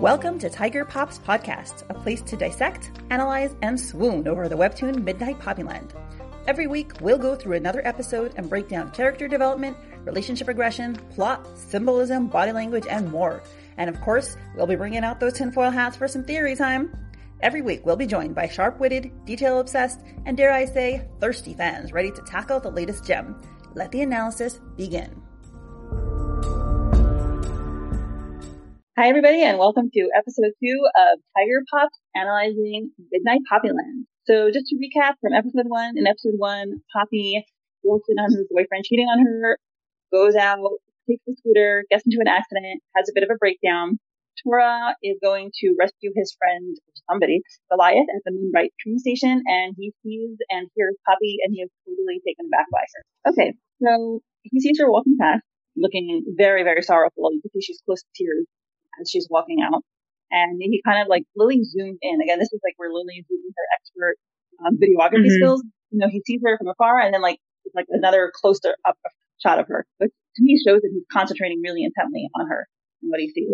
Welcome to Tiger Pops Podcast, a place to dissect, analyze, and swoon over the webtoon Midnight Poppyland. Every week, we'll go through another episode and break down character development, relationship regression, plot, symbolism, body language, and more. And of course, we'll be bringing out those tinfoil hats for some theory time. Every week, we'll be joined by sharp witted, detail obsessed, and dare I say, thirsty fans ready to tackle the latest gem. Let the analysis begin. Hi, everybody, and welcome to episode two of Tiger Pop analyzing Midnight Poppyland. So, just to recap from episode one, in episode one, Poppy in on her boyfriend cheating on her, goes out, takes the scooter, gets into an accident, has a bit of a breakdown. Tora is going to rescue his friend, somebody, Goliath, at the Moonbright train station, and he sees and hears Poppy, and he is totally taken aback by her. Okay, so he sees her walking past, looking very, very sorrowful. You can see she's close to tears as she's walking out. And he kind of like Lily zoomed in. Again, this is like where Lily is using her expert um, videography mm-hmm. skills. You know, he sees her from afar and then like it's like another closer up shot of her, which to me shows that he's concentrating really intently on her and what he sees.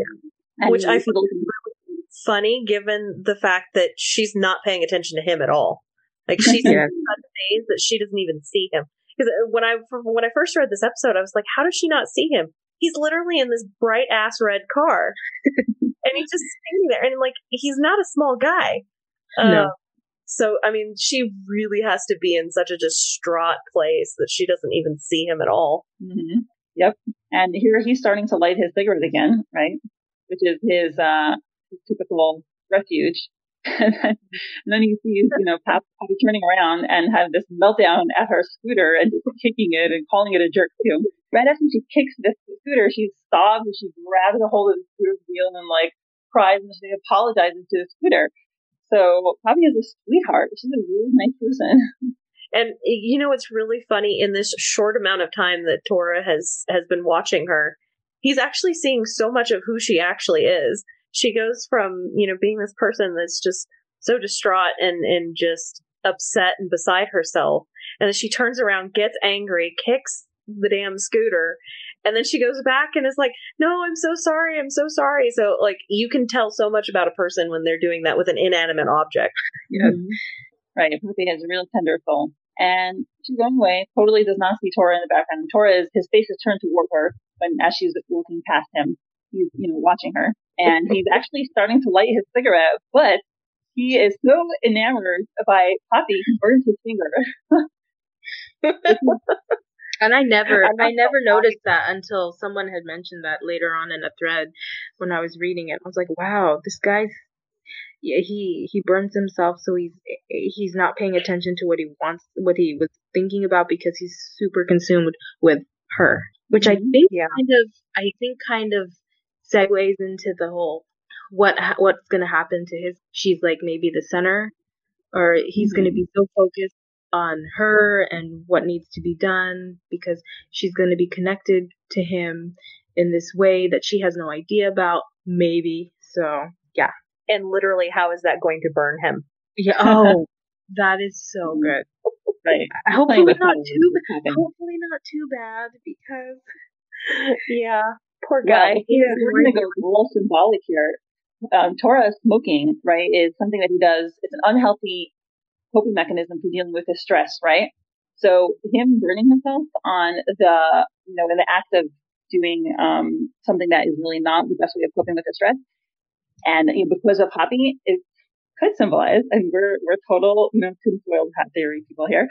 And which I feel really funny given the fact that she's not paying attention to him at all. Like she's yeah. days that she doesn't even see him. Because uh, when I when I first read this episode, I was like, how does she not see him? He's literally in this bright ass red car, and he's just standing there, and like he's not a small guy. No. Uh, so I mean, she really has to be in such a distraught place that she doesn't even see him at all. Mm-hmm. Yep. And here he's starting to light his cigarette again, right? Which is his uh his typical refuge. and, then, he sees, you know, Poppy turning around and have this meltdown at her scooter and just kicking it and calling it a jerk too right after she kicks the scooter, she sobs and she grabs a hold of the scooter wheel and like cries and she apologizes to the scooter. So Poppy is a sweetheart. She's a really nice person. And you know it's really funny in this short amount of time that Tora has has been watching her, he's actually seeing so much of who she actually is. She goes from, you know, being this person that's just so distraught and and just upset and beside herself. And then she turns around, gets angry, kicks the damn scooter. And then she goes back and is like, no, I'm so sorry. I'm so sorry. So, like, you can tell so much about a person when they're doing that with an inanimate object. Yes. Mm-hmm. Right. Poppy has a real tender soul. And she's going away, totally does not see Tora in the background. Tora is, his face is turned toward her when, as she's walking past him, he's, you know, watching her. And he's actually starting to light his cigarette, but he is so enamored by Poppy, he burns his finger. And I never, I never noticed that until someone had mentioned that later on in a thread when I was reading it. I was like, wow, this guy's, yeah, he, he burns himself. So he's, he's not paying attention to what he wants, what he was thinking about because he's super consumed with her, which I mm-hmm. think yeah. kind of, I think kind of segues into the whole, what, what's going to happen to his, she's like maybe the center or he's mm-hmm. going to be so focused on her and what needs to be done because she's going to be connected to him in this way that she has no idea about, maybe. So, yeah. And literally, how is that going to burn him? Yeah. Oh, that is so good. Right. Hopefully not too bad. Hopefully not too bad because, yeah, poor guy. Yeah, we're going to go a little symbolic here. Um, Tora smoking, right, is something that he does. It's an unhealthy coping mechanism for dealing with his stress, right? So him burning himself on the, you know, in the act of doing um, something that is really not the best way of coping with his stress, and you know, because of Poppy, it could symbolize, and we're we're total, you know, tinfoil hat theory people here,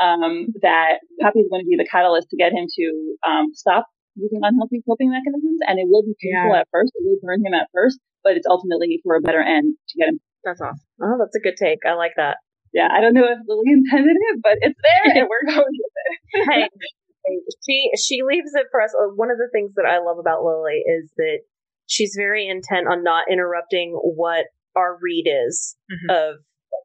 um, that Poppy is going to be the catalyst to get him to um, stop using unhealthy coping mechanisms, and it will be painful yeah. at first, it will burn him at first, but it's ultimately for a better end to get him. That's awesome. Oh, that's a good take. I like that yeah, I don't know if Lily intended it, but it's there and we're going with it. hey, she she leaves it for us. Uh, one of the things that I love about Lily is that she's very intent on not interrupting what our read is mm-hmm. of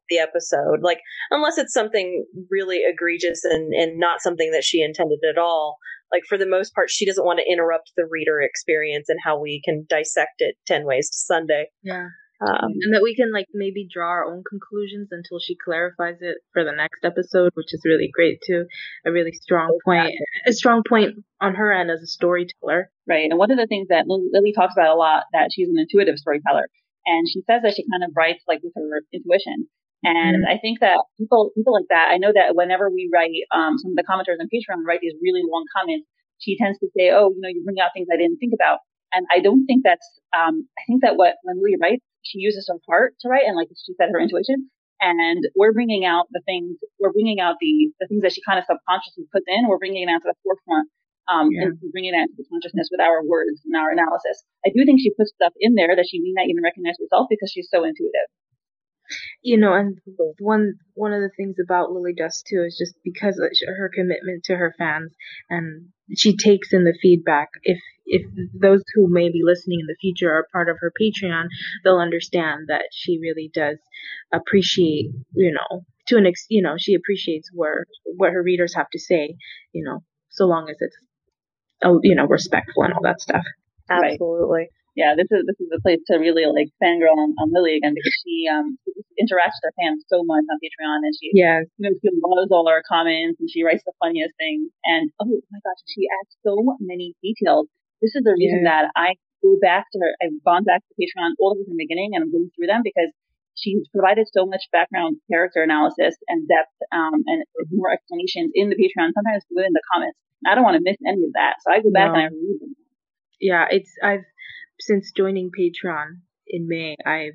the episode. Like unless it's something really egregious and and not something that she intended at all. Like for the most part, she doesn't want to interrupt the reader experience and how we can dissect it ten ways to Sunday. Yeah. Um, and that we can like maybe draw our own conclusions until she clarifies it for the next episode, which is really great too. A really strong point, a strong point on her end as a storyteller. Right. And one of the things that Lily talks about a lot that she's an intuitive storyteller, and she says that she kind of writes like with her intuition. And mm-hmm. I think that people people like that, I know that whenever we write, um, some of the commenters on Patreon write these really long comments, she tends to say, "Oh, you know, you bring out things I didn't think about." And I don't think that's. Um, I think that what when Lily writes, she uses her heart to write, and like she said, her intuition. And we're bringing out the things. We're bringing out the the things that she kind of subconsciously puts in. We're bringing it out to the forefront. Um, yeah. and bringing it into the consciousness with our words and our analysis. I do think she puts stuff in there that she may not even recognize herself because she's so intuitive you know, and one one of the things about Lily Dusk too is just because of her commitment to her fans, and she takes in the feedback. If if those who may be listening in the future are part of her Patreon, they'll understand that she really does appreciate, you know, to an ex, you know, she appreciates where what her readers have to say, you know, so long as it's, oh, you know, respectful and all that stuff. Absolutely. Right yeah, this is this is a place to really like fangirl on, on Lily again because she um interacts with her fans so much on Patreon and she yeah you know she loves all our comments and she writes the funniest things and oh my gosh she adds so many details. This is the reason yeah. that I go back to her. I've gone back to Patreon all the way from the beginning and I'm going through them because she's provided so much background character analysis and depth um, and more explanations in the Patreon, sometimes within the comments. I don't want to miss any of that, so I go back no. and I read them. Yeah, it's I've since joining Patreon in May, I've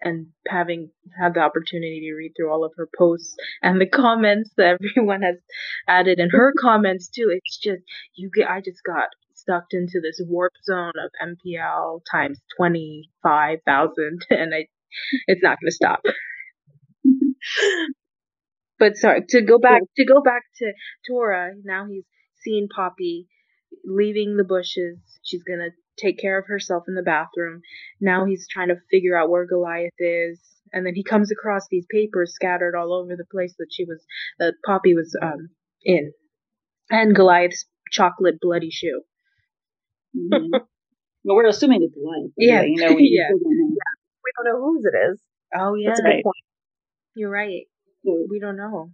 and having had the opportunity to read through all of her posts and the comments that everyone has added and her comments too, it's just you get I just got sucked into this warp zone of MPL times twenty five thousand and I it's not gonna stop. but sorry, to go back to go back to Tora, now he's seen Poppy leaving the bushes. She's gonna take care of herself in the bathroom. Now he's trying to figure out where Goliath is. And then he comes across these papers scattered all over the place that she was, that Poppy was um, in. And Goliath's chocolate bloody shoe. Mm-hmm. well, we're assuming it's Goliath. Yeah. You know, we, yeah. we don't know whose it is. Oh, yeah. That's a good point. You're right. We don't know.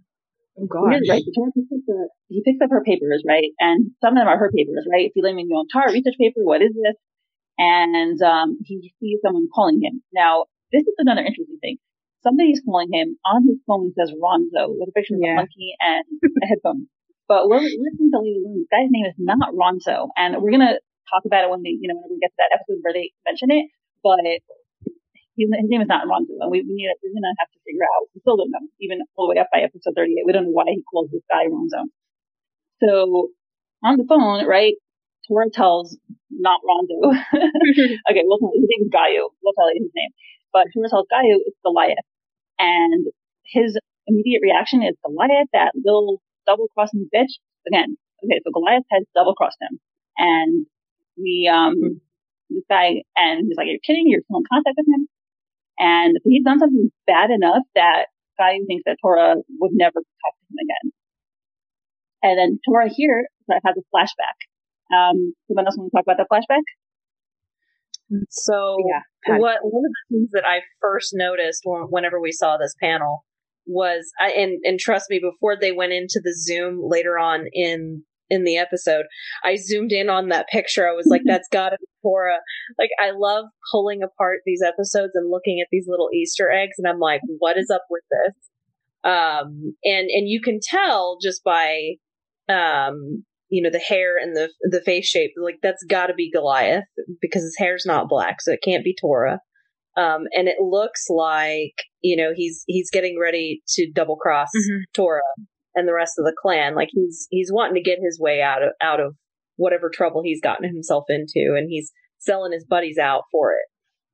Oh gosh. right. He picks, up he picks up her papers, right? And some of them are her papers, right? Filet mignon tar research paper. What is this? And, um, he sees someone calling him. Now, this is another interesting thing. Somebody's calling him on his phone says Ronzo with a picture of yeah. a monkey and a headphone. But we're listening to Lily This guy's name is not Ronzo. And we're going to talk about it when we, you know, when we get to that episode where they mention it. But his name is not Ronzo, and we, we need we're gonna have to figure out. We still don't know, even all the way up by episode 38. We don't know why he calls this guy Ronzo. So on the phone, right? Tora tells not Ronzo. okay, we'll tell you, his name is Gayu. We'll tell you his name, but Tora tells Gayu it's Goliath, and his immediate reaction is Goliath, that little double crossing bitch. Again, okay, so Goliath has double crossed him, and we um this guy and he's like, "You're kidding? You're still in contact with him?" And he's done something bad enough that Gayu thinks that Tora would never talk to him again. And then Tora here has a flashback. Um, someone else want to talk about that flashback? So, yeah, what one of the things that I first noticed whenever we saw this panel was, I, and and trust me, before they went into the Zoom later on in in the episode, I zoomed in on that picture. I was like, that's gotta be Tora. Like, I love pulling apart these episodes and looking at these little Easter eggs, and I'm like, what is up with this? Um, and, and you can tell just by, um, you know, the hair and the, the face shape, like, that's gotta be Goliath because his hair's not black, so it can't be Tora. Um, and it looks like, you know, he's, he's getting ready to double cross mm-hmm. Tora and the rest of the clan. Like he's he's wanting to get his way out of out of whatever trouble he's gotten himself into, and he's selling his buddies out for it.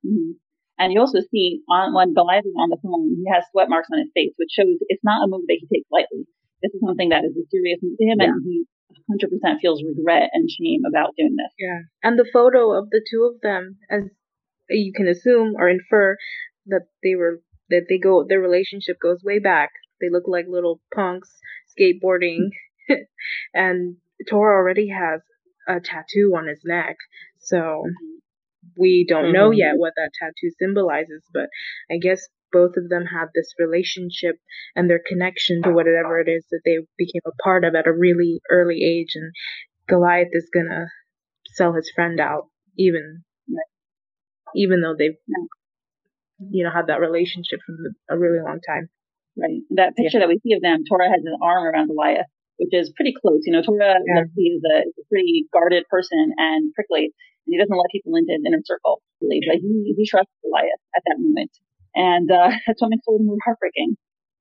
Mm-hmm. And you also see on when Goliath is on the phone, he has sweat marks on his face, which shows it's not a move that he takes lightly. This is something that is a serious move to him, yeah. and he 100% feels regret and shame about doing this. Yeah, and the photo of the two of them, as you can assume or infer, that they were that they go their relationship goes way back. They look like little punks skateboarding, and Tora already has a tattoo on his neck. So we don't mm-hmm. know yet what that tattoo symbolizes, but I guess both of them had this relationship and their connection to whatever it is that they became a part of at a really early age. And Goliath is gonna sell his friend out, even even though they've you know had that relationship from a really long time. Right. That picture yeah. that we see of them, Tora has an arm around Goliath, which is pretty close. You know, Tora yeah. is, a, is a pretty guarded person and prickly, and he doesn't let people into his inner circle. Really, but he he trusts Goliath at that moment. And uh, that's what makes it a little more heartbreaking.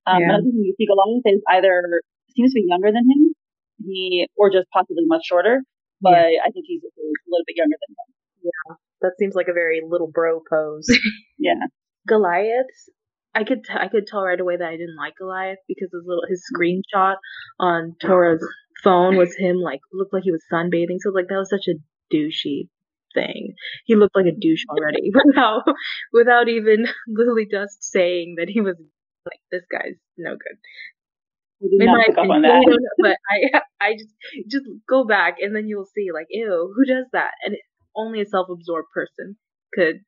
Um, yeah. Another thing you see Goliath is either seems to be younger than him, he or just possibly much shorter, but yeah. I think he's a little bit younger than him. Yeah, that seems like a very little bro pose. yeah, Goliath. I could t- I could tell right away that I didn't like Goliath because his little his screenshot on Tora's phone was him like looked like he was sunbathing. So like that was such a douchey thing. He looked like a douche already without without even Lily Dusk saying that he was like this guy's no good. In my opinion, but I I just just go back and then you'll see like ew who does that and only a self-absorbed person could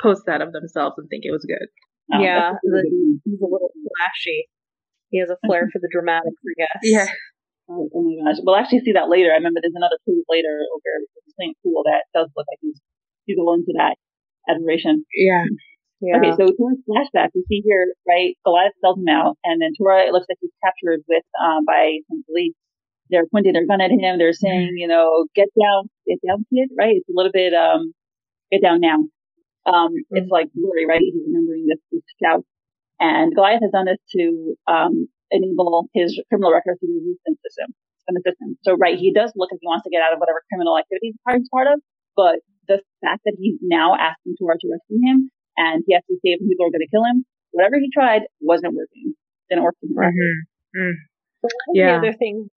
post that of themselves and think it was good. Oh, yeah, the, he's a little flashy. He has a flair for the dramatic, I guess. Yeah. Oh, oh, my gosh. We'll actually see that later. I remember there's another clue later over something Pool that does look like he's he's alone to that admiration. Yeah. Yeah. Okay, so Tora's flashback, we see here, right, Goliath sells him out, and then Tora, it looks like he's captured with, um, by some police. They're pointing their gun at him. They're saying, you know, get down, get down, kid, right? It's a little bit, um, get down now. Um, mm-hmm. it's like blurry, right? He's remembering this, these scouts. And Goliath has done this to, um, enable his criminal records to be removed from the system, from the system. So, right, he does look like he wants to get out of whatever criminal activity he's part of, but the fact that he's now asking Tora to rescue him and he has to save people are going to kill him, whatever he tried wasn't working. Didn't work for him. Mm-hmm. Mm. yeah. The other thing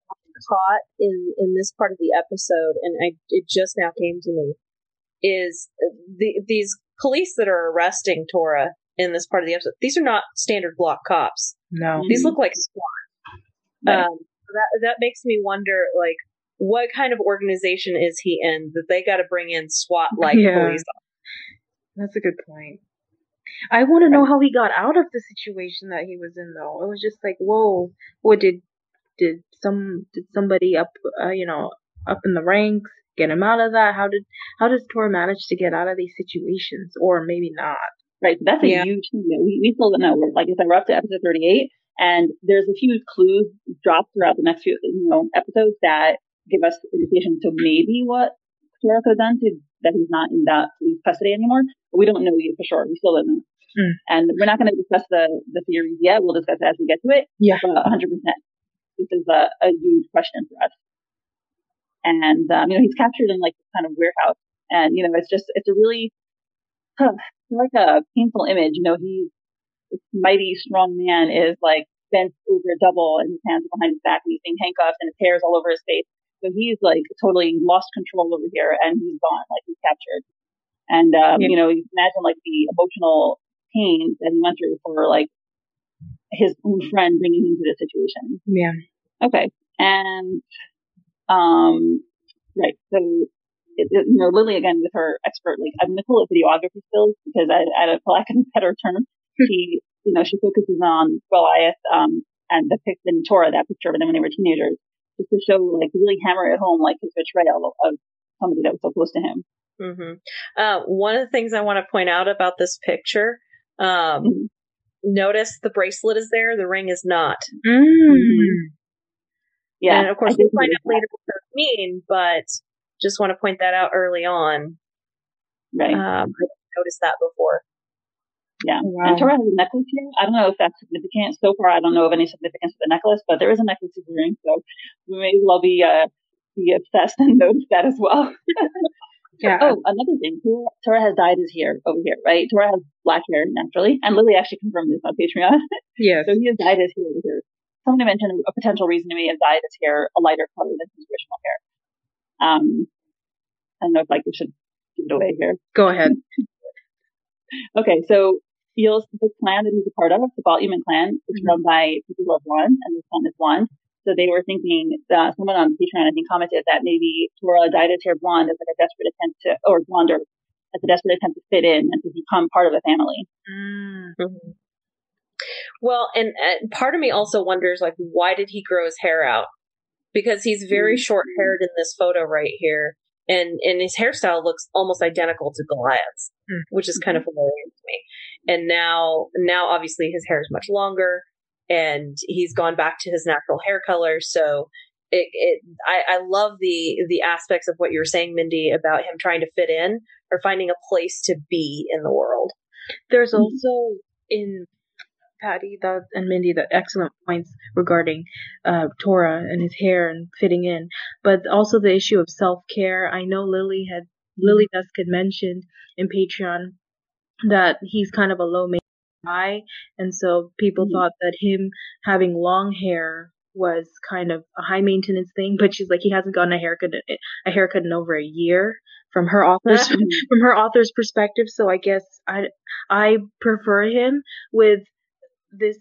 caught in in this part of the episode, and I it just now came to me, is the these police that are arresting Tora in this part of the episode. These are not standard block cops. No, these look like SWAT. Um, that that makes me wonder, like, what kind of organization is he in that they got to bring in SWAT like yeah. police? That's a good point. I want to know how he got out of the situation that he was in, though. It was just like, whoa, what did did some did somebody up, uh, you know, up in the ranks get him out of that? How did how does Tor manage to get out of these situations, or maybe not? Right, that's a yeah. huge thing. We, we still don't know. Like I said, we're up to episode 38, and there's a few clues dropped throughout the next few, you know, episodes that give us indication to maybe what Tora could have done to that he's not in that police custody anymore. But we don't know yet for sure. We still don't know. Mm. And we're not going to discuss the, the theories yet. We'll discuss it as we get to it. Yeah. But 100%. This is a, a huge question for us. And, um, you know, he's captured in like this kind of warehouse. And, you know, it's just, it's a really, huh, like a painful image. You know, he's, this mighty strong man is like bent over double and his hands are behind his back and he's being handcuffed and his hair's all over his face. So he's like totally lost control over here and he's gone, like he's captured. And, um, yeah. you know, you imagine like the emotional pain that he went through for like his own friend bringing him to this situation. Yeah. Okay. And, um, right. So, it, it, you know, Lily again with her expert, like, I'm going to call it videography skills because I, I, for lack of a better term, she, you know, she focuses on Goliath, um, and the pic in Tora, that picture of them when they were teenagers, just to show, like, really hammer it home, like, his betrayal of somebody that was so close to him. Mm-hmm. Uh, one of the things I want to point out about this picture um, mm-hmm. Notice the bracelet is there, the ring is not. Mm. Yeah. And of course, we'll find out later what those mean, but just want to point that out early on. Right. Um, I noticed that before. Yeah. Oh, wow. And Tora has a necklace here. I don't know if that's significant. So far, I don't know of any significance of the necklace, but there is a necklace he's wearing, so we may as well be, uh, be obsessed and notice that as well. Yeah. Oh, another thing. Tora has dyed his hair over here, right? Tora has black hair naturally, and Lily actually confirmed this on Patreon. Yes. so he has dyed his hair over here. Somebody mentioned a potential reason to me have dyed his hair a lighter color than his original hair. Um, I don't know if like we should give it away here. Go ahead. okay, so feels the clan that he's a part of, the Baal Iman clan, is mm-hmm. run by people who are blonde, and this one is blonde. So they were thinking, uh, someone on Patreon, I think, commented that maybe Tora dyed his hair blonde as like a desperate attempt to, or blonder, as a desperate attempt to fit in and to become part of a family. Mm-hmm. Well, and, and part of me also wonders, like, why did he grow his hair out? Because he's very mm. short haired in this photo right here, and and his hairstyle looks almost identical to Goliath's, mm. which is kind of mm-hmm. hilarious to me. And now, now obviously his hair is much longer, and he's gone back to his natural hair color. So it, it I, I love the the aspects of what you're saying, Mindy, about him trying to fit in or finding a place to be in the world. There's mm-hmm. also in Patty that and Mindy that excellent points regarding uh, Tora and his hair and fitting in, but also the issue of self care. I know Lily had Lily Dusk had mentioned in Patreon that he's kind of a low maintenance guy, and so people mm-hmm. thought that him having long hair was kind of a high maintenance thing. But she's like he hasn't gotten a haircut a haircut in over a year from her author's from her author's perspective. So I guess I I prefer him with this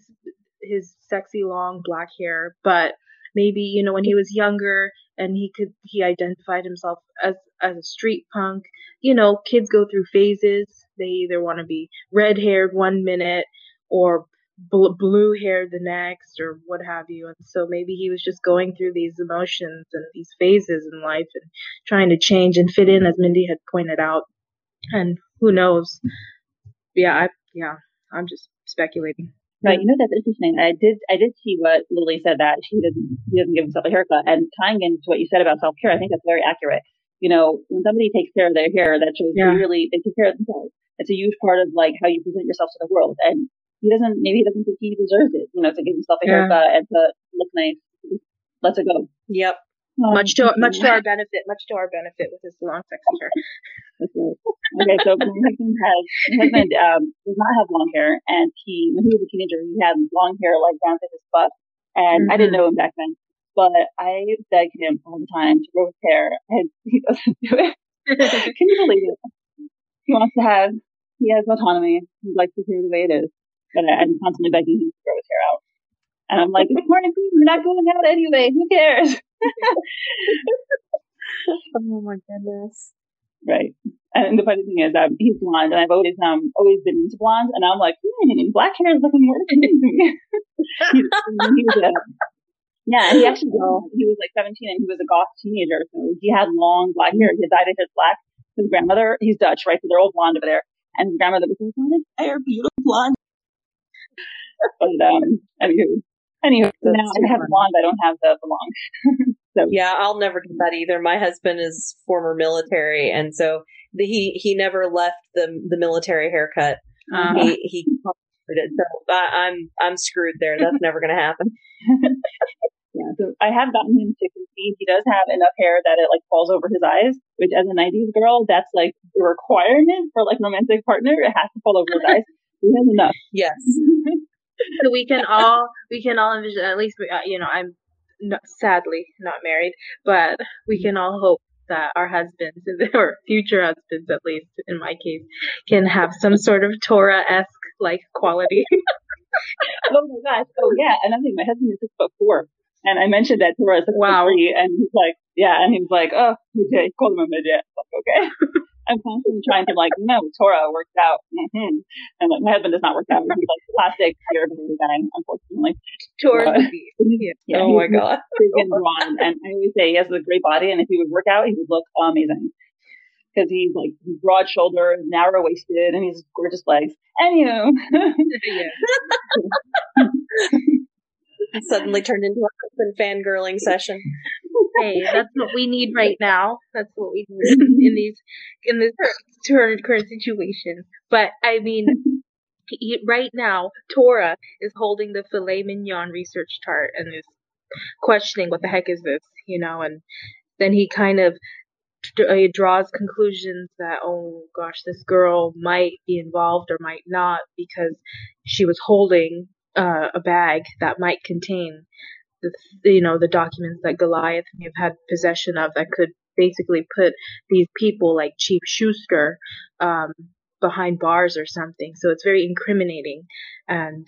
his sexy long black hair, but maybe you know when he was younger and he could he identified himself as as a street punk. You know, kids go through phases. They either want to be red haired one minute or bl- blue haired the next or what have you. And so maybe he was just going through these emotions and these phases in life and trying to change and fit in, as Mindy had pointed out. And who knows? Yeah, I, yeah, I'm just speculating. Right. You know, that's interesting. I did, I did see what Lily said that she doesn't, he doesn't give himself a haircut and tying into what you said about self care, I think that's very accurate. You know, when somebody takes care of their hair, that shows yeah. they really, they take care of themselves. It's a huge part of like how you present yourself to the world. And he doesn't, maybe he doesn't think he deserves it, you know, to give himself a yeah. haircut and to look nice. Let's it go. Yep. Um, much to much to our benefit, much to our benefit with his long sexy hair. okay, so my husband has my husband um, does not have long hair, and he when he was a teenager he had long hair like down to his butt, and mm-hmm. I didn't mm-hmm. know him back then, but I beg him all the time to grow his hair, and he doesn't do it. Can you believe it? He wants to have he has autonomy. He likes his hair the way it is, but I'm constantly begging him to grow his hair out. And I'm like, it's quarantine. We're not going out anyway. Who cares? oh my goodness. Right. And the funny thing is, um, he's blonde, and I've always um always been into blondes, and I'm like, hmm, black hair is looking more appealing to me. he, he was a, yeah, he actually he was like 17, and he was a goth teenager, so he had long black hair. He dyed his black. His grandmother, he's Dutch, right? So they're all blonde over there, and his grandmother was like, "What is hair, beautiful blonde?" but um, anywho, Anyway, That's now I have blonde. I don't have the, the long. so yeah, I'll never do that either. My husband is former military, and so the, he he never left the the military haircut. Uh-huh. He he it. So I, I'm I'm screwed there. That's never going to happen. yeah, so I have gotten him to concede he does have enough hair that it like falls over his eyes, which as a '90s girl, that's like the requirement for like romantic partner. It has to fall over his eyes. He has enough. Yes so we can all we can all envision at least uh, you know I'm not, sadly not married, but we can all hope that our husbands or future husbands at least in my case can have some sort of Tora esque like quality. oh my gosh! Oh yeah, and i think My husband is six foot four, and I mentioned that Tora is wow. three, and he's like, yeah, and he's like, oh, okay, call him a midget. Like, okay. I'm constantly trying to like, no, Tora works out. Mm-hmm. And like, my husband does not work out. He's like plastic beer guy, unfortunately. Tora. yeah, yeah, oh my God. And blonde. And I always say he has a great body. And if he would work out, he would look amazing. Cause he's like, he's broad shouldered, narrow waisted, and he's gorgeous legs. Anywho. Suddenly turned into a husband fangirling session hey, that's what we need right now. That's what we need in these in this current current situation. But I mean, he, right now, Tora is holding the filet mignon research chart and is questioning what the heck is this, you know, and then he kind of he draws conclusions that oh gosh this girl might be involved or might not because she was holding uh, a bag that might contain the, you know, the documents that Goliath may have had possession of that could basically put these people like Chief Schuster um, behind bars or something. So it's very incriminating. And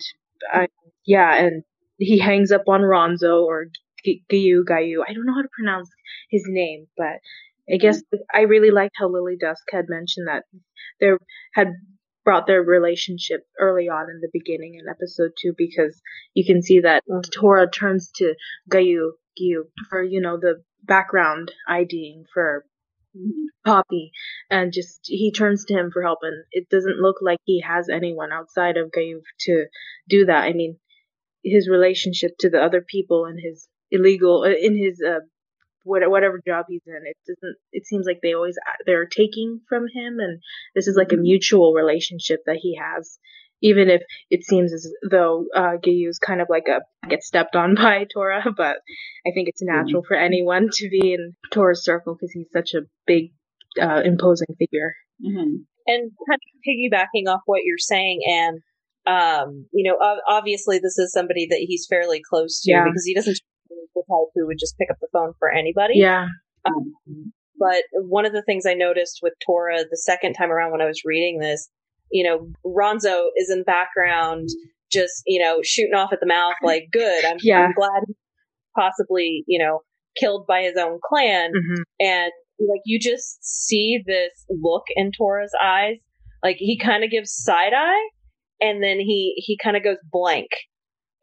I, yeah, and he hangs up on Ronzo or Gayu Gayu. I don't know how to pronounce his name, but I guess I really liked how Lily Dusk had mentioned that there had brought their relationship early on in the beginning in episode two because you can see that. Tora turns to Gayu Gayu for you know the background IDing for Poppy and just he turns to him for help and it doesn't look like he has anyone outside of Gayu to do that. I mean, his relationship to the other people and his illegal uh, in his uh, whatever job he's in it doesn't it seems like they always uh, they're taking from him and this is like a mm-hmm. mutual relationship that he has even if it seems as though uh, is kind of like a get stepped on by Tora, but I think it's natural mm-hmm. for anyone to be in Tora's circle because he's such a big, uh, imposing figure. Mm-hmm. And kind of piggybacking off what you're saying, and um, you know, obviously this is somebody that he's fairly close to yeah. because he doesn't the type who would just pick up the phone for anybody. Yeah. Um, but one of the things I noticed with Tora the second time around when I was reading this you know, Ronzo is in the background, just, you know, shooting off at the mouth, like, good. I'm, yeah. I'm glad possibly, you know, killed by his own clan. Mm-hmm. And like, you just see this look in Tora's eyes. Like, he kind of gives side eye and then he, he kind of goes blank.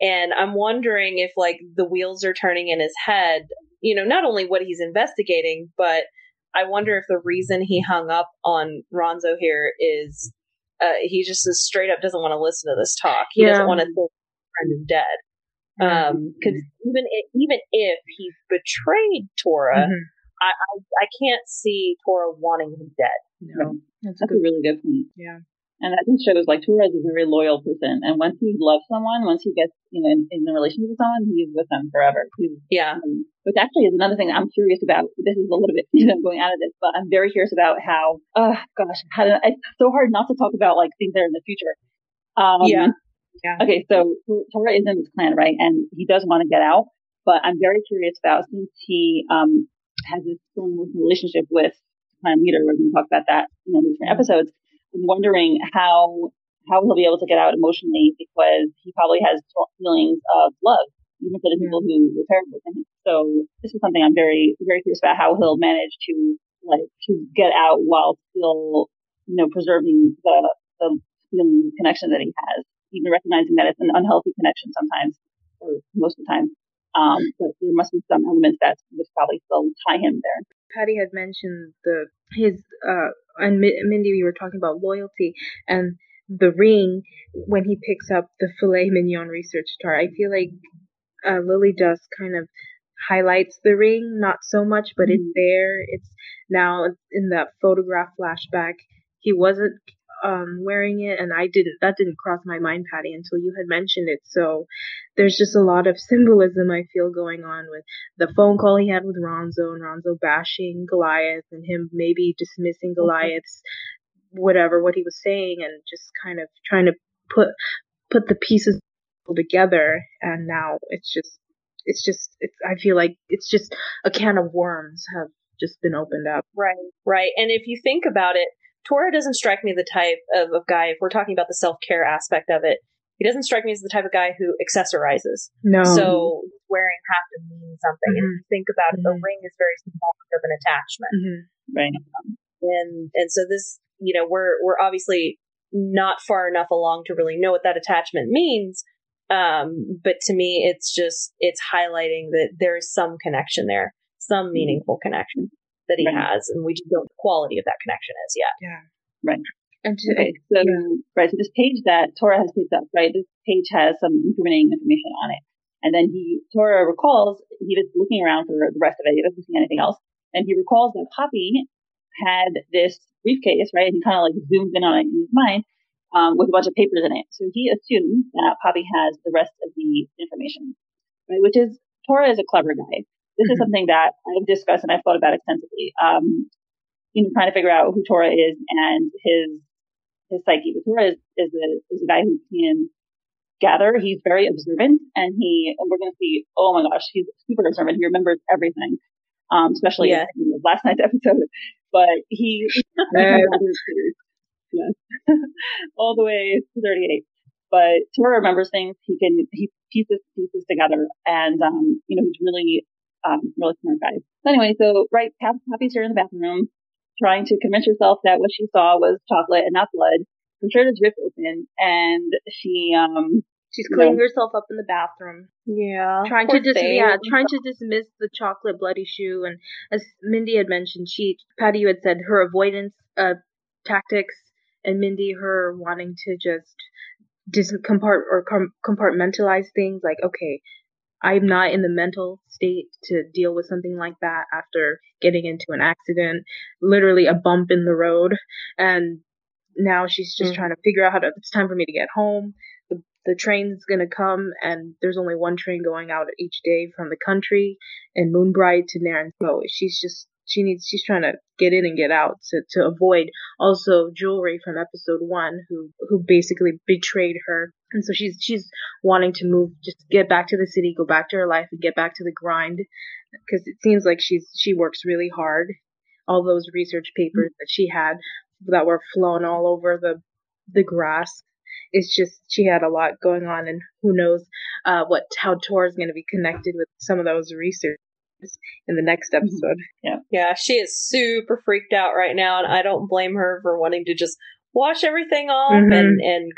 And I'm wondering if like the wheels are turning in his head, you know, not only what he's investigating, but I wonder if the reason he hung up on Ronzo here is uh, he just is straight up doesn't want to listen to this talk. He yeah. doesn't want to think his friend is dead. Um, because mm-hmm. even if, even if he betrayed Tora, mm-hmm. I, I, I can't see Tora wanting him dead. No, that's, that's a, a really good point. Yeah. And that just shows like Tora is a very loyal person, and once he loves someone, once he gets you know in, in the relationship with someone, he's with them forever. He's, yeah. Um, which actually is another thing I'm curious about. This is a little bit you know going out of this, but I'm very curious about how. Oh gosh, how to, it's so hard not to talk about like things that are in the future. Um, yeah. Yeah. Okay, so Tora is in this clan, right? And he does want to get out, but I'm very curious about since he um has this strong relationship with clan leader. We're going to talk about that in different episodes I'm wondering how how he'll be able to get out emotionally because he probably has feelings of love, even for the people who were terrible with him. So this is something I'm very very curious about how he'll manage to like to get out while still you know preserving the the feeling connection that he has, even recognizing that it's an unhealthy connection sometimes or most of the time. Um, but there must be some elements that would probably still tie him there. Patty had mentioned the his uh and Mindy we were talking about loyalty and the ring when he picks up the filet mignon research star. I feel like uh, Lily Dusk kind of highlights the ring, not so much, but mm-hmm. it's there. It's now in that photograph flashback. He wasn't um, wearing it, and I didn't. That didn't cross my mind, Patty, until you had mentioned it. So there's just a lot of symbolism I feel going on with the phone call he had with Ronzo and Ronzo bashing Goliath and him maybe dismissing Goliath's whatever what he was saying and just kind of trying to put put the pieces together. And now it's just it's just it's I feel like it's just a can of worms have just been opened up. Right, right. And if you think about it, Tora doesn't strike me the type of, of guy, if we're talking about the self care aspect of it, he doesn't strike me as the type of guy who accessorizes. No. So wearing have to mean something. Mm-hmm. And if you think about it, the mm-hmm. ring is very symbolic of an attachment. Mm-hmm. Right. Um, and and so this, you know, we're we're obviously not far enough along to really know what that attachment means. Um, but to me, it's just it's highlighting that there is some connection there, some mm-hmm. meaningful connection that he right. has, and we just don't know the quality of that connection is yet. Yeah. Right. And to, okay, so yeah. right, so this page that Tora has picked up, right, this page has some incriminating information on it. And then he Tora recalls he was looking around for the rest of it, he doesn't see anything else. And he recalls that Poppy had this briefcase, right? And he kind of like zooms in on it in his mind, um, with a bunch of papers in it. So he assumes that Poppy has the rest of the information, right? Which is Tora is a clever guy this is something that I've discussed and I've thought about extensively. Um, you know, trying to figure out who Tora is and his his psyche. But Tora is, is a is a guy who can gather. He's very observant, and he and we're going to see. Oh my gosh, he's super observant. He remembers everything, um, especially yeah. in, last night's episode. But he, all the way to 38. But Tora remembers things. He can he pieces pieces together, and um, you know, he's really Um, really smart guy. So anyway, so right, Poppy's here in the bathroom, trying to convince herself that what she saw was chocolate and not blood. Her shirt is ripped open, and she um She's cleaning know, herself up in the bathroom. Yeah. Trying to dis- yeah, trying to dismiss the chocolate bloody shoe and as Mindy had mentioned, she Patty you had said her avoidance uh tactics and Mindy her wanting to just dis- compart or com- compartmentalize things like okay, I'm not in the mental state to deal with something like that after getting into an accident, literally a bump in the road and now she's just mm-hmm. trying to figure out how to it's time for me to get home the train's gonna come and there's only one train going out each day from the country and Moonbright to Nairn. So she's just she needs she's trying to get in and get out to, to avoid also jewelry from episode one who who basically betrayed her and so she's she's wanting to move just get back to the city go back to her life and get back to the grind because it seems like she's she works really hard all those research papers that she had that were flown all over the the grass it's just she had a lot going on, and who knows uh, what how Tor is going to be connected with some of those research in the next mm-hmm. episode. Yeah, yeah, she is super freaked out right now, and I don't blame her for wanting to just wash everything off mm-hmm. and and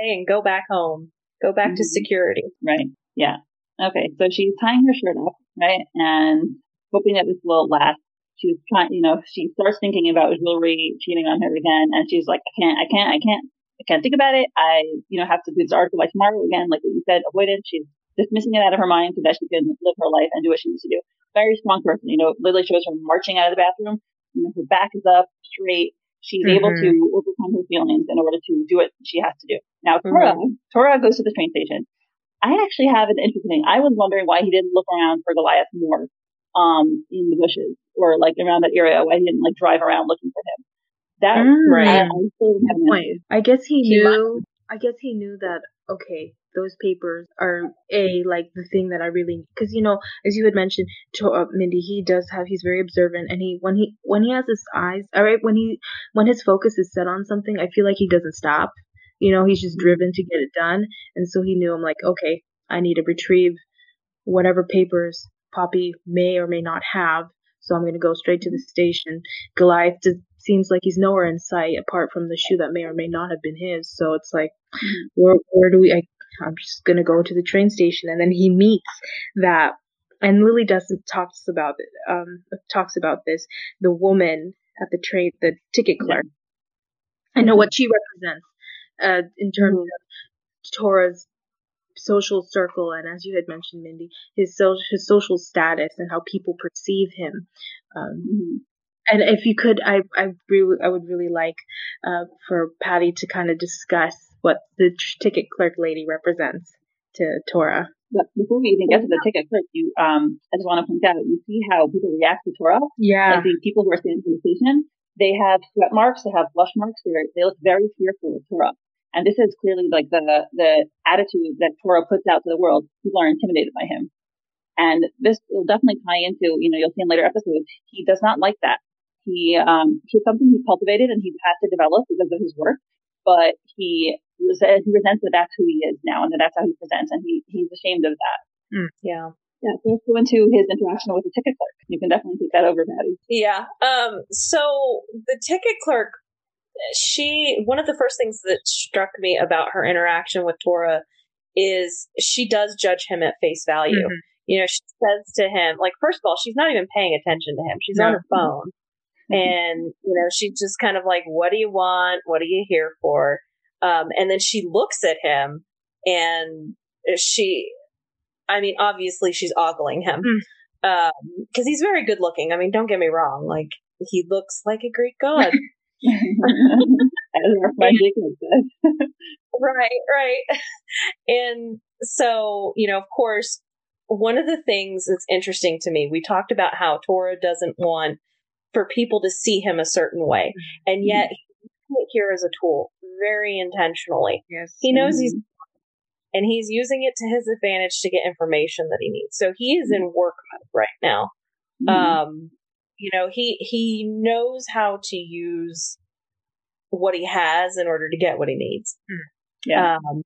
and go back home, go back mm-hmm. to security. Right. Yeah. Okay. So she's tying her shirt up, right, and hoping that this will last. She's trying, you know, she starts thinking about jewelry cheating on her again, and she's like, I can't, I can't, I can't I can't think about it. I, you know, have to do this article by tomorrow again, like what you said, avoidance. She's dismissing it out of her mind so that she can live her life and do what she needs to do. Very strong person. You know, Lily shows her marching out of the bathroom. You know, her back is up, straight. She's mm-hmm. able to overcome her feelings in order to do what she has to do. Now, Tora, mm-hmm. Tora goes to the train station. I actually have an interesting. I was wondering why he didn't look around for Goliath more, um, in the bushes or like around that area. Why he didn't like drive around looking for him. That mm, right. I, I guess he, he knew. Might. I guess he knew that. Okay, those papers are a like the thing that I really because you know as you had mentioned to uh, Mindy he does have he's very observant and he when he when he has his eyes all right when he when his focus is set on something I feel like he doesn't stop you know he's just driven to get it done and so he knew I'm like okay I need to retrieve whatever papers Poppy may or may not have so I'm going to go straight to the station. Goliath does, seems like he's nowhere in sight apart from the shoe that may or may not have been his. So it's like, mm-hmm. where, where do we, I, I'm just going to go to the train station. And then he meets that, and Lily doesn't talks about um, talks about this, the woman at the train, the ticket clerk. I know what she represents, uh, in terms mm-hmm. of Tora's social circle and as you had mentioned mindy his social his social status and how people perceive him um, mm-hmm. And if you could i i really i would really like uh, for patty to kind of discuss what the ticket clerk lady represents to tora but before we even get to the ticket clerk, you um, I just want to point out you see how people react to Tora. Yeah. Like the people who are standing in the station, they have sweat marks, they have blush marks, they they look very fearful of Tora. And this is clearly like the, the attitude that Tora puts out to the world. People are intimidated by him. And this will definitely tie into, you know, you'll see in later episodes, he does not like that. He, um, he's something he cultivated and he's had to develop because of his work, but he, he resents that that's who he is now and that that's how he presents and he, he's ashamed of that. Mm, yeah. Yeah, so let's go into his interaction with the ticket clerk. You can definitely take that over, Patty. Yeah. Um, so the ticket clerk she one of the first things that struck me about her interaction with Tora is she does judge him at face value. Mm-hmm. You know, she says to him, like, first of all, she's not even paying attention to him. She's no. on her phone. Mm-hmm. And, you know, she's just kind of like, what do you want? What are you here for? Um, and then she looks at him and she, I mean, obviously she's ogling him. Mm. Um, cause he's very good looking. I mean, don't get me wrong. Like, he looks like a Greek god. As our friend Jacob said. right, right. And so, you know, of course, one of the things that's interesting to me, we talked about how Tora doesn't want for people to see him a certain way. Mm-hmm. And yet mm-hmm. he's here as a tool very intentionally. Yes. He knows mm-hmm. he's and he's using it to his advantage to get information that he needs. So he is in work mode right now. Mm-hmm. Um, you know, he he knows how to use what he has in order to get what he needs. Hmm. Yeah. Um,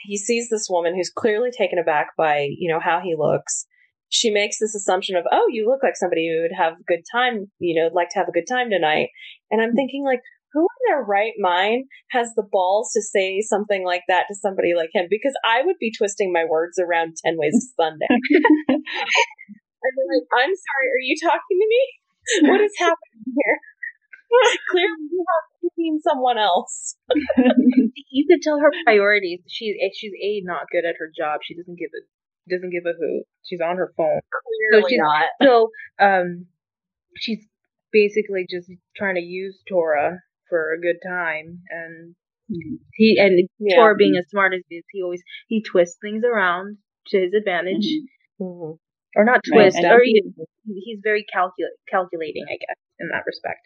he sees this woman who's clearly taken aback by, you know, how he looks. She makes this assumption of, oh, you look like somebody who would have a good time, you know, like to have a good time tonight. And I'm mm. thinking, like, who in their right mind has the balls to say something like that to somebody like him? Because I would be twisting my words around 10 ways to Sunday. I'd be like, I'm sorry, are you talking to me? What is happening here? Clearly, you have seen someone else. you could tell her priorities. She's eh, she's a not good at her job. She doesn't give a doesn't give a hoot. She's on her phone. Clearly so she's, not. So um, she's basically just trying to use Tora for a good time, and he and yeah. Tora being as smart as he is, he always he twists things around to his advantage. Mm-hmm. Mm-hmm. Or not twist, right. or he, he's very calcul- calculating, I guess, in that respect.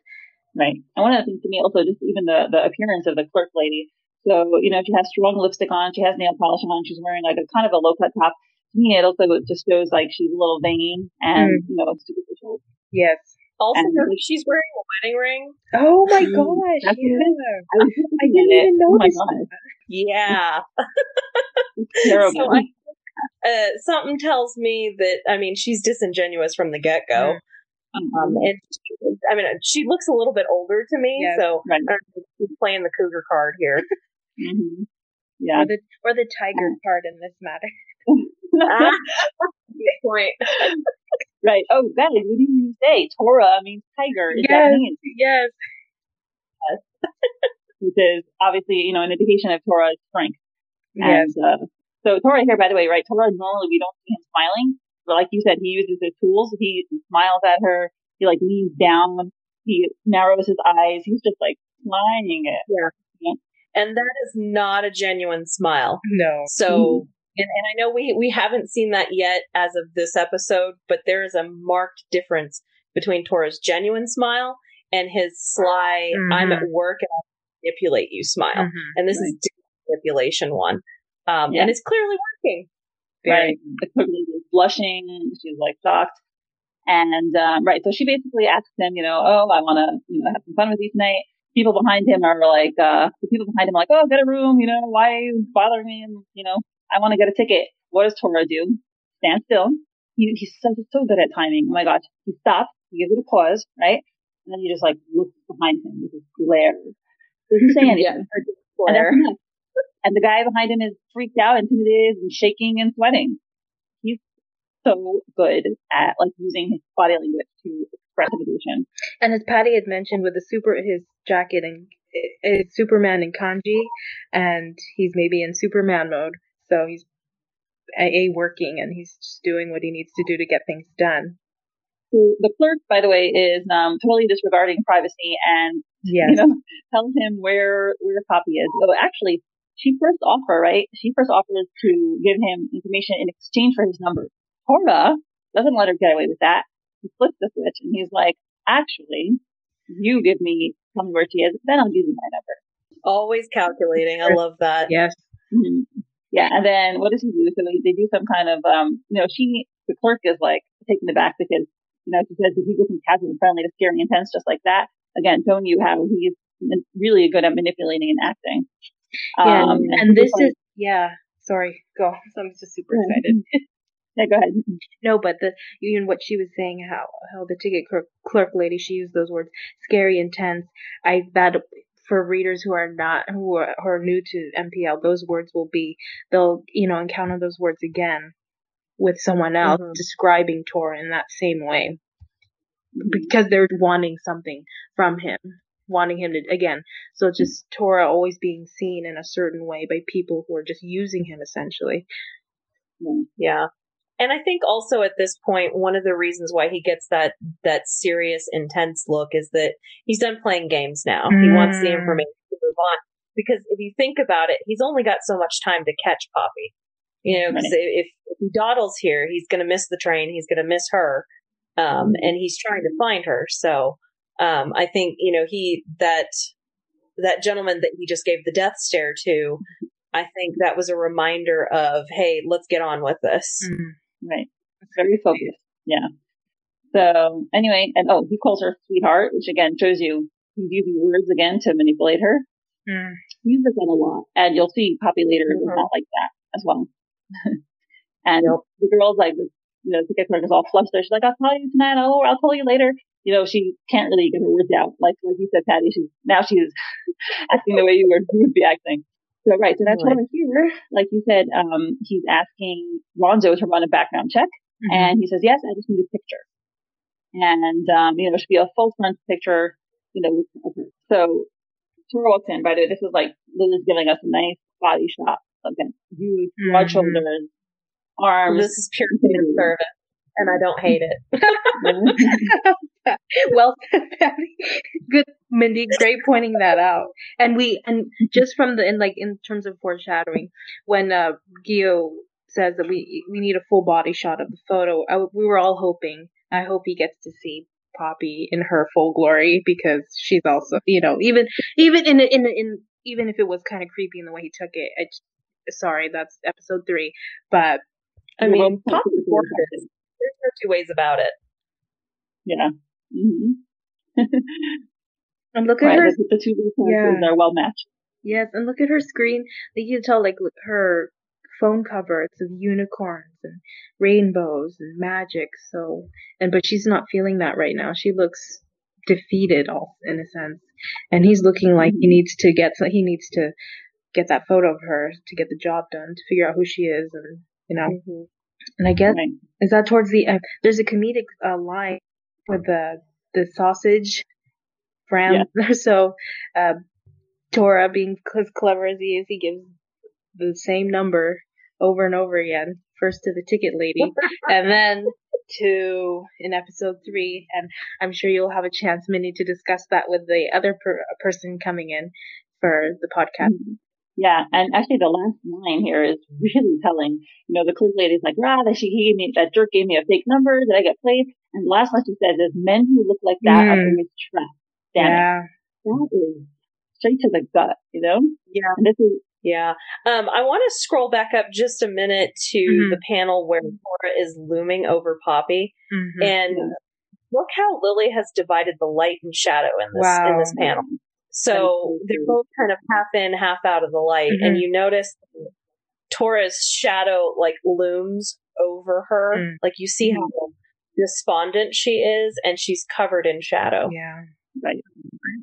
Right. And one of the things to me also just even the, the appearance of the clerk lady. So, you know, she has strong lipstick on, she has nail polish on, she's wearing like a kind of a low cut top. To me, it also just shows like she's a little vain and, mm. you know, superficial. Yes. Also, and, she's wearing a wedding ring. Oh my gosh. Yeah. I, I, didn't even oh notice. Oh yeah. terrible. So I, uh, something tells me that, I mean, she's disingenuous from the get go. Mm. Um, and she, I mean, she looks a little bit older to me, yes, so right. she's playing the cougar card here. mm-hmm. Yeah, or the or the tiger card in this matter. ah, good point. right. Oh, guys, what do you say? Tora means tiger. Is yes, that mean? yes. yes. Which is obviously, you know, an indication of Tora's strength. Yes. And, uh, so Tora here, by the way, right? Tora normally we don't see him smiling, but like you said, he uses his tools. He, he smiles at her. He like leans down. He narrows his eyes. He's just like smiling it. Yeah. yeah. And that is not a genuine smile. No. So, mm-hmm. And, and I know we, we haven't seen that yet as of this episode, but there is a marked difference between Tora's genuine smile and his sly, mm-hmm. I'm at work and I manipulate you smile. Mm-hmm. And this right. is manipulation one. Um, yeah. and it's clearly working. Right. The cook is blushing. She's like shocked. And, um, right. So she basically asks him, you know, oh, I want to, you know, have some fun with you tonight. People behind him are like, uh, the people behind him are like, oh, get a room, you know, why bothering me? And, you know, I want to get a ticket. What does Tora do? Stand still. He, he's so, so good at timing. Oh my gosh. He stops. He gives it a pause, right? And then he just like looks behind him with his glare. Doesn't say anything. yeah. And. And the guy behind him is freaked out, intimidated, and shaking and sweating. He's so good at like using his body language to express emotion. And as Patty had mentioned, with the super his jacket and it's Superman in kanji, and he's maybe in Superman mode, so he's a, a working and he's just doing what he needs to do to get things done. The clerk, by the way, is um, totally disregarding privacy and yes. you know tells him where where Poppy is. Oh, actually, she first offer, right? She first offers to give him information in exchange for his number. Tora doesn't let her get away with that. He flips the switch and he's like, actually, you give me, tell me where she is, then I'll give you my number. Always calculating. I love that. Yes. Mm-hmm. Yeah. And then what does he do? So they, they do some kind of, um, you know, she, the clerk is like taken aback because, you know, she says, did he go from casual and friendly to scary and intense just like that? Again, showing you how he's really good at manipulating and acting. Yeah, um, and this is yeah. Sorry, go. I'm just super excited. yeah, go ahead. No, but the even what she was saying, how how the ticket clerk, clerk lady, she used those words, scary, intense. I that for readers who are not who are, who are new to MPL, those words will be they'll you know encounter those words again with someone else mm-hmm. describing Tora in that same way mm-hmm. because they're wanting something from him wanting him to again. So it's just Tora always being seen in a certain way by people who are just using him essentially. Yeah. And I think also at this point, one of the reasons why he gets that that serious, intense look is that he's done playing games now. Mm. He wants the mm. information to move on. Because if you think about it, he's only got so much time to catch Poppy. You know, because if, if he dawdles here, he's going to miss the train. He's going to miss her. Um, and he's trying to find her. So, um, I think, you know, he, that, that gentleman that he just gave the death stare to, I think that was a reminder of, hey, let's get on with this. Mm-hmm. Right. Very focused. Yeah. So anyway, and oh, he calls her sweetheart, which again shows you he's using words again to manipulate her. Mm. He uses that a lot. And you'll see Poppy later mm-hmm. is not like that as well. and yep. the girl's like, you know, the ticket is all flustered. She's like, I'll call you tonight. Oh, I'll call you later. You know, she can't really get her words out. Like, like you said, Patty, she's, now she's acting the way you would, you would be acting. So, right. So that's right. over here. Like you said, um, he's asking Ronzo to run a background check. Mm-hmm. And he says, yes, I just need a picture. And, um, you know, it should be a full front picture, you know, So Tora walks in. By the way, this is like Lily's giving us a nice body shot. Again, huge, broad mm-hmm. shoulders, arms. This is pure human service, and I don't hate it. well, said, Patty. good, Mindy. Great pointing that out. And we, and just from the, in like in terms of foreshadowing, when uh Gio says that we we need a full body shot of the photo, I, we were all hoping. I hope he gets to see Poppy in her full glory because she's also, you know, even even in in in even if it was kind of creepy in the way he took it. I just, sorry, that's episode three, but I mean, Poppy's gorgeous. There's no two ways about it. Yeah. Mm-hmm. and look at right, her. The, the two characters yeah. are well matched. Yes, and look at her screen. Like you can tell, like her phone cover. It's of unicorns and rainbows and magic. So, and but she's not feeling that right now. She looks defeated, all in a sense. And he's looking like he mm-hmm. needs to get. He needs to get that photo of her to get the job done to figure out who she is, and you know. Mm-hmm. And I guess right. is that towards the end? there's a comedic uh, line with the the sausage brand. Yeah. so uh, Tora, being as clever as he is, he gives the same number over and over again. First to the ticket lady, and then to in episode three. And I'm sure you'll have a chance, Minnie, to discuss that with the other per- person coming in for the podcast. Mm-hmm. Yeah, and actually the last line here is really telling. You know, the clerk lady's like, "Rah, that she gave me that jerk gave me a fake number. that I get played?" And the last line she says is, "Men who look like that mm. are being trapped." yeah, that is straight to the gut. You know. Yeah. And this is yeah. Um, I want to scroll back up just a minute to mm-hmm. the panel where Tora is looming over Poppy, mm-hmm. and look how Lily has divided the light and shadow in this wow. in this panel. So they're both kind of half in, half out of the light, mm-hmm. and you notice Tora's shadow like looms over her. Mm. Like you see how mm-hmm. despondent she is, and she's covered in shadow. Yeah. Right.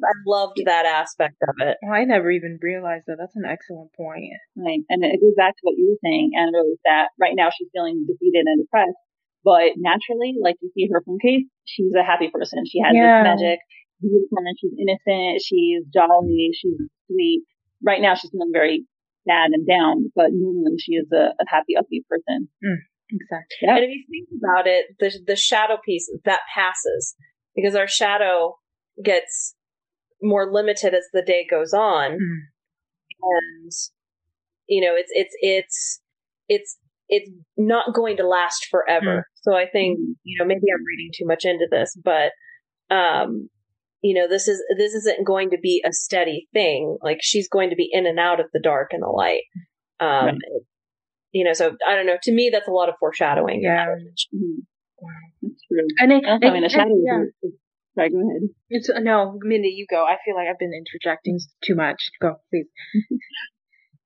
I loved that aspect of it. Well, I never even realized that. That's an excellent point. Right. And it goes back to what you were saying, and it was that right now she's feeling defeated and depressed. But naturally, like you see her phone case, she's a happy person. She has yeah. this magic, beautiful, and she's innocent, she's jolly, she's sweet. Right now she's feeling very sad and down, but normally she is a, a happy, upbeat person. Mm, exactly. Yeah. And if you think about it, the the shadow piece that passes because our shadow gets more limited as the day goes on. Mm. And you know, it's it's it's it's it's not going to last forever. Mm. So I think, you know, maybe I'm reading too much into this, but um you know, this is this isn't going to be a steady thing. Like she's going to be in and out of the dark and the light. Um right. you know, so I don't know. To me that's a lot of foreshadowing. Yeah. Mm-hmm. That's true. And, it, I mean, a shadow yeah. is, Sorry, go ahead. It's uh, no, Mindy, you go. I feel like I've been interjecting too much. Go, please.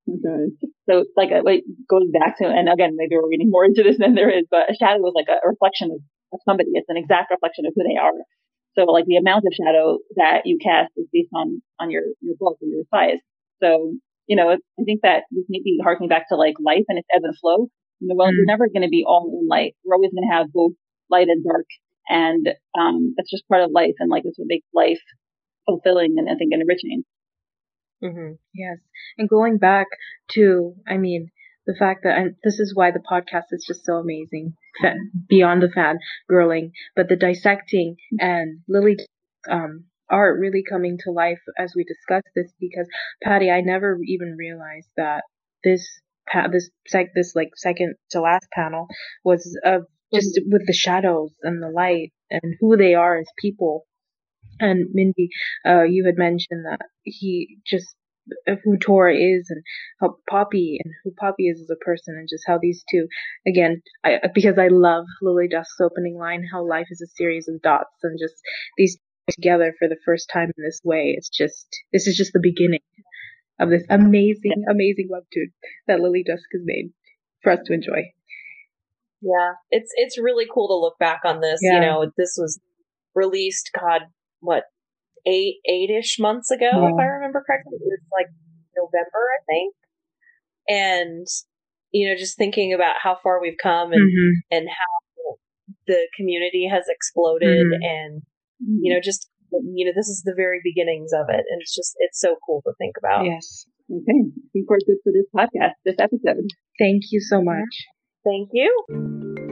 okay. So, like, uh, like going back to, and again, maybe we're getting more into this than there is, but a shadow is like a reflection of, of somebody. It's an exact reflection of who they are. So, like, the amount of shadow that you cast is based on on your your bulk or your size. So, you know, I think that this may be harking back to like life and its ebb and flow. You know, well, mm. you're never going to be all in light. We're always going to have both light and dark and um, that's just part of life, and like it's what makes life fulfilling and I think enriching. Mm-hmm. Yes, and going back to, I mean, the fact that and this is why the podcast is just so amazing, beyond the fan girling, but the dissecting and Lily um, art really coming to life as we discuss this because Patty, I never even realized that this this this like second to last panel was of just with the shadows and the light and who they are as people. And Mindy, uh, you had mentioned that he just who Tora is and how Poppy and who Poppy is as a person and just how these two again I, because I love Lily Dusk's opening line how life is a series of dots and just these together for the first time in this way it's just this is just the beginning of this amazing amazing webtoon that Lily Dusk has made for us to enjoy. Yeah, it's it's really cool to look back on this. Yeah. You know, this was released, God, what eight eight ish months ago, yeah. if I remember correctly. It was like November, I think. And you know, just thinking about how far we've come and mm-hmm. and how the community has exploded, mm-hmm. and you know, just you know, this is the very beginnings of it, and it's just it's so cool to think about. Yes. Okay, I think we're good for this podcast, this episode. Thank you so much. Thank you.